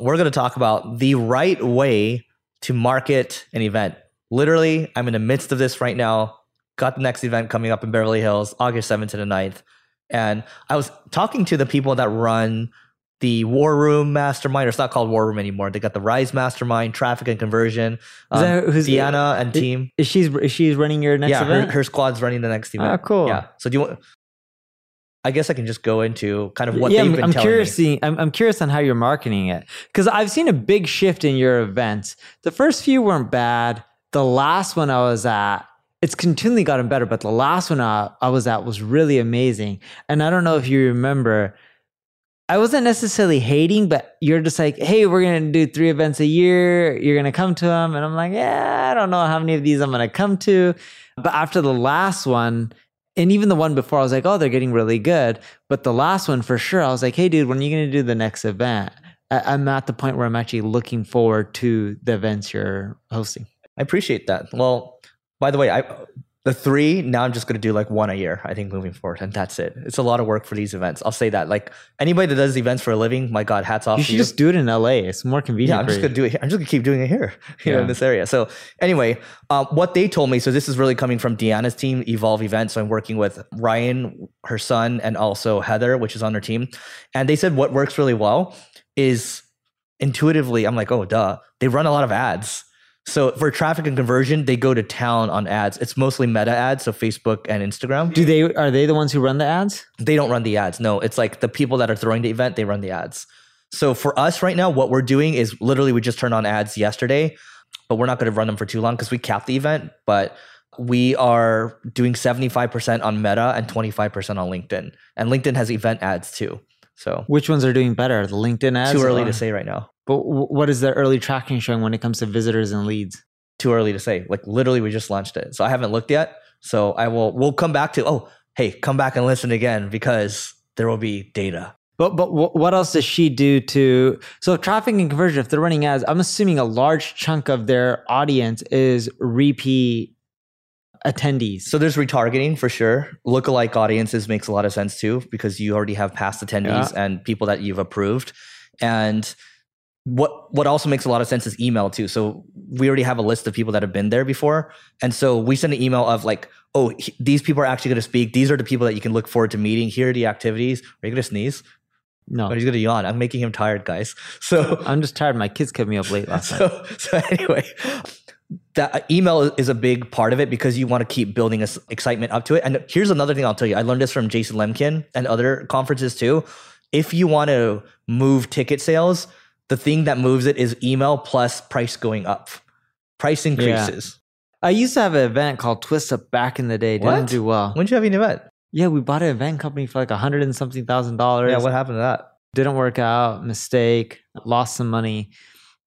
we're going to talk about the right way to market an event. Literally, I'm in the midst of this right now. Got the next event coming up in Beverly Hills, August 7th to the 9th. And I was talking to the people that run the War Room Mastermind, or it's not called War Room anymore. They got the Rise Mastermind, Traffic and Conversion. Um, that, who's Deanna and team? Is she's is she's running your next yeah, event? Her, her squad's running the next event. Oh, cool. Yeah. So do you want? I guess I can just go into kind of what yeah, they've I'm, been I'm telling curious me. Seeing, I'm, I'm curious on how you're marketing it because I've seen a big shift in your events. The first few weren't bad. The last one I was at, it's continually gotten better, but the last one I, I was at was really amazing. And I don't know if you remember, I wasn't necessarily hating, but you're just like, hey, we're going to do three events a year. You're going to come to them. And I'm like, yeah, I don't know how many of these I'm going to come to. But after the last one, and even the one before, I was like, oh, they're getting really good. But the last one for sure, I was like, hey, dude, when are you going to do the next event? I- am at the point where I'm actually looking forward to the events you're hosting. I appreciate that. Well, by the way, I the three now i'm just going to do like one a year i think moving forward and that's it. It's a lot of work for these events. I'll say that like anybody that does events for a living my god hats off you should to you. just do it in la it's more convenient yeah i'm just going to do it here. i'm just going to keep doing it here you yeah. know in this area. So anyway uh, what they told me so this is really coming from deanna's team evolve events so i'm working with ryan her son and also heather which is on their team. And they said what works really well is intuitively i'm like oh duh. They run a lot of ads so for traffic and conversion, they go to town on ads. It's mostly meta ads, so Facebook and Instagram. Do they are they the ones who run the ads? They don't run the ads. No, it's like the people that are throwing the event, they run the ads. So for us right now, what we're doing is literally we just turned on ads yesterday, but we're not going to run them for too long because we capped the event. But we are doing 75% on Meta and 25% on LinkedIn. And LinkedIn has event ads too. So which ones are doing better? The LinkedIn ads? Too early or? to say right now. But what is the early tracking showing when it comes to visitors and leads? Too early to say. Like literally, we just launched it, so I haven't looked yet. So I will. We'll come back to. Oh, hey, come back and listen again because there will be data. But but what else does she do to so traffic and conversion? If they're running ads, I'm assuming a large chunk of their audience is repeat attendees. So there's retargeting for sure. Lookalike audiences makes a lot of sense too because you already have past attendees yeah. and people that you've approved. And what what also makes a lot of sense is email too. So we already have a list of people that have been there before, and so we send an email of like, oh, he, these people are actually going to speak. These are the people that you can look forward to meeting. Here are the activities. Are you going to sneeze? No, oh, he's going to yawn. I'm making him tired, guys. So I'm just tired. My kids kept me up late last so, night. So anyway, that email is a big part of it because you want to keep building excitement up to it. And here's another thing I'll tell you. I learned this from Jason Lemkin and other conferences too if you want to move ticket sales, the thing that moves it is email plus price going up, price increases. I used to have an event called Twist Up back in the day. Didn't What? do well. When did you have an event? Yeah, we bought an event company for like a hundred and something thousand dollars. Yeah, what happened to that? didn't work out, mistake, lost some money.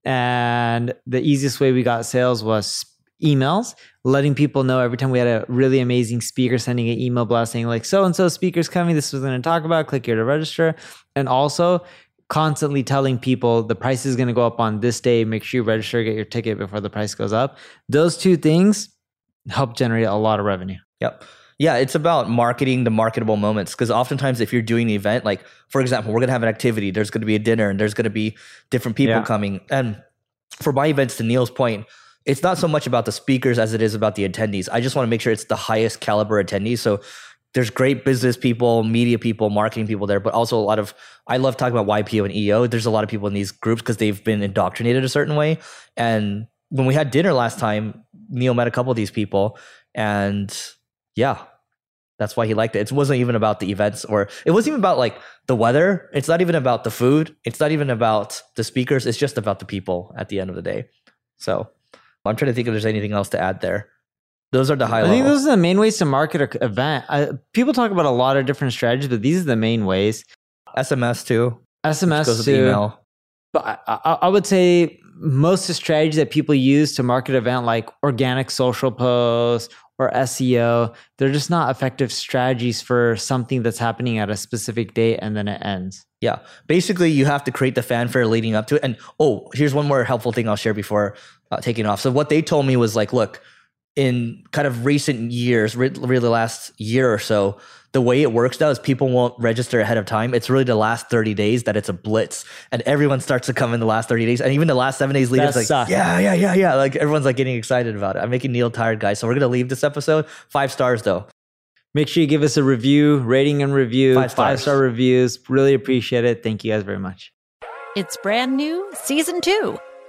And the easiest way we got sales was emails, letting people know every time we had a really amazing speaker sending an email blast saying like so and so speaker's coming, this was going to talk about, click here to register. And also constantly telling people the price is going to go up on this day, make sure you register, get your ticket before the price goes up. Those two things help generate a lot of revenue. Yep. Yeah, it's about marketing the marketable moments because oftentimes if you're doing an event, like for example, we're gonna have an activity, there's gonna be a dinner, and there's gonna be different people Yeah. coming. And for my events, to Neil's point, it's not so much about the speakers as it is about the attendees. I just want to make sure it's the highest caliber attendees. So there's great business people, media people, marketing people there, but also a lot of I love talking about YPO and EO. There's a lot of people in these groups because they've been indoctrinated a certain way. And when we had dinner last time, Neil met a couple of these people, and yeah, that's why he liked it. It wasn't even about the events or it wasn't even about like the weather. It's not even about the food. It's not even about the speakers. It's just about the people at the end of the day. So I'm trying to think if there's anything else to add there. Those are the high I level. think those are the main ways to market an event. I, people talk about a lot of different strategies, but these are the main ways. SMS too. SMS too. email. But I, I, I would say most of the strategies that people use to market an event, like organic social posts or SEO, they're just not effective strategies for something that's happening at a specific date and then it ends. Yeah. Basically, you have to create the fanfare leading up to it. And oh, here's one more helpful thing I'll share before uh, taking off. So, what they told me was like, look, in kind of recent years, re- really the last year or so, the way it works now is people won't register ahead of time. It's really the last 30 days that it's a blitz. And everyone starts to come in the last 30 days. And even the last seven days leading, That it's like, sucks. yeah, yeah, yeah, yeah. Like everyone's like getting excited about it. I'm making Neil tired, guys. So, we're going to leave this episode five stars though. Make sure you give us a review, rating and review, Five five star reviews. Really appreciate it. Thank you guys very much. It's brand new, season two.